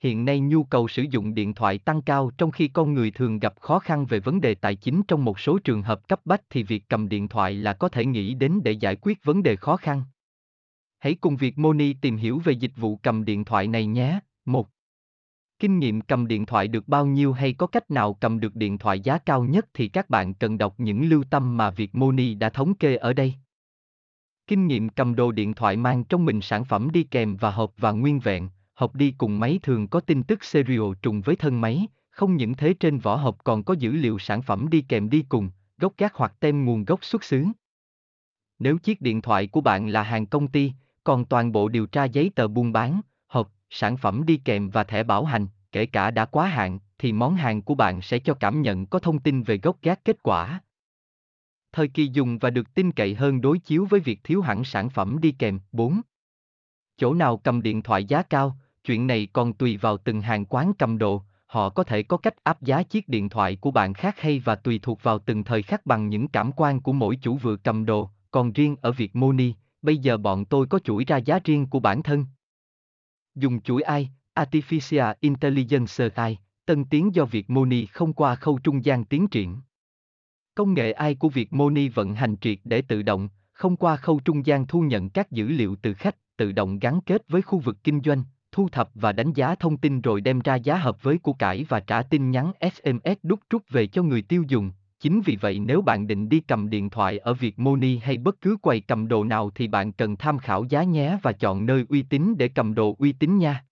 hiện nay nhu cầu sử dụng điện thoại tăng cao trong khi con người thường gặp khó khăn về vấn đề tài chính trong một số trường hợp cấp bách thì việc cầm điện thoại là có thể nghĩ đến để giải quyết vấn đề khó khăn. Hãy cùng việc Moni tìm hiểu về dịch vụ cầm điện thoại này nhé. 1. Kinh nghiệm cầm điện thoại được bao nhiêu hay có cách nào cầm được điện thoại giá cao nhất thì các bạn cần đọc những lưu tâm mà việc Moni đã thống kê ở đây. Kinh nghiệm cầm đồ điện thoại mang trong mình sản phẩm đi kèm và hộp và nguyên vẹn, hộp đi cùng máy thường có tin tức serial trùng với thân máy, không những thế trên vỏ hộp còn có dữ liệu sản phẩm đi kèm đi cùng, gốc gác hoặc tem nguồn gốc xuất xứ. Nếu chiếc điện thoại của bạn là hàng công ty, còn toàn bộ điều tra giấy tờ buôn bán, hộp, sản phẩm đi kèm và thẻ bảo hành, kể cả đã quá hạn, thì món hàng của bạn sẽ cho cảm nhận có thông tin về gốc gác kết quả. Thời kỳ dùng và được tin cậy hơn đối chiếu với việc thiếu hẳn sản phẩm đi kèm. 4. Chỗ nào cầm điện thoại giá cao, chuyện này còn tùy vào từng hàng quán cầm đồ, họ có thể có cách áp giá chiếc điện thoại của bạn khác hay và tùy thuộc vào từng thời khắc bằng những cảm quan của mỗi chủ vừa cầm đồ, còn riêng ở việc Moni, bây giờ bọn tôi có chuỗi ra giá riêng của bản thân. Dùng chuỗi ai, Artificial Intelligence AI, tân tiến do việc Moni không qua khâu trung gian tiến triển. Công nghệ AI của việc Moni vận hành triệt để tự động, không qua khâu trung gian thu nhận các dữ liệu từ khách, tự động gắn kết với khu vực kinh doanh, thu thập và đánh giá thông tin rồi đem ra giá hợp với của cải và trả tin nhắn SMS đúc rút về cho người tiêu dùng. Chính vì vậy nếu bạn định đi cầm điện thoại ở Việt Moni hay bất cứ quầy cầm đồ nào thì bạn cần tham khảo giá nhé và chọn nơi uy tín để cầm đồ uy tín nha.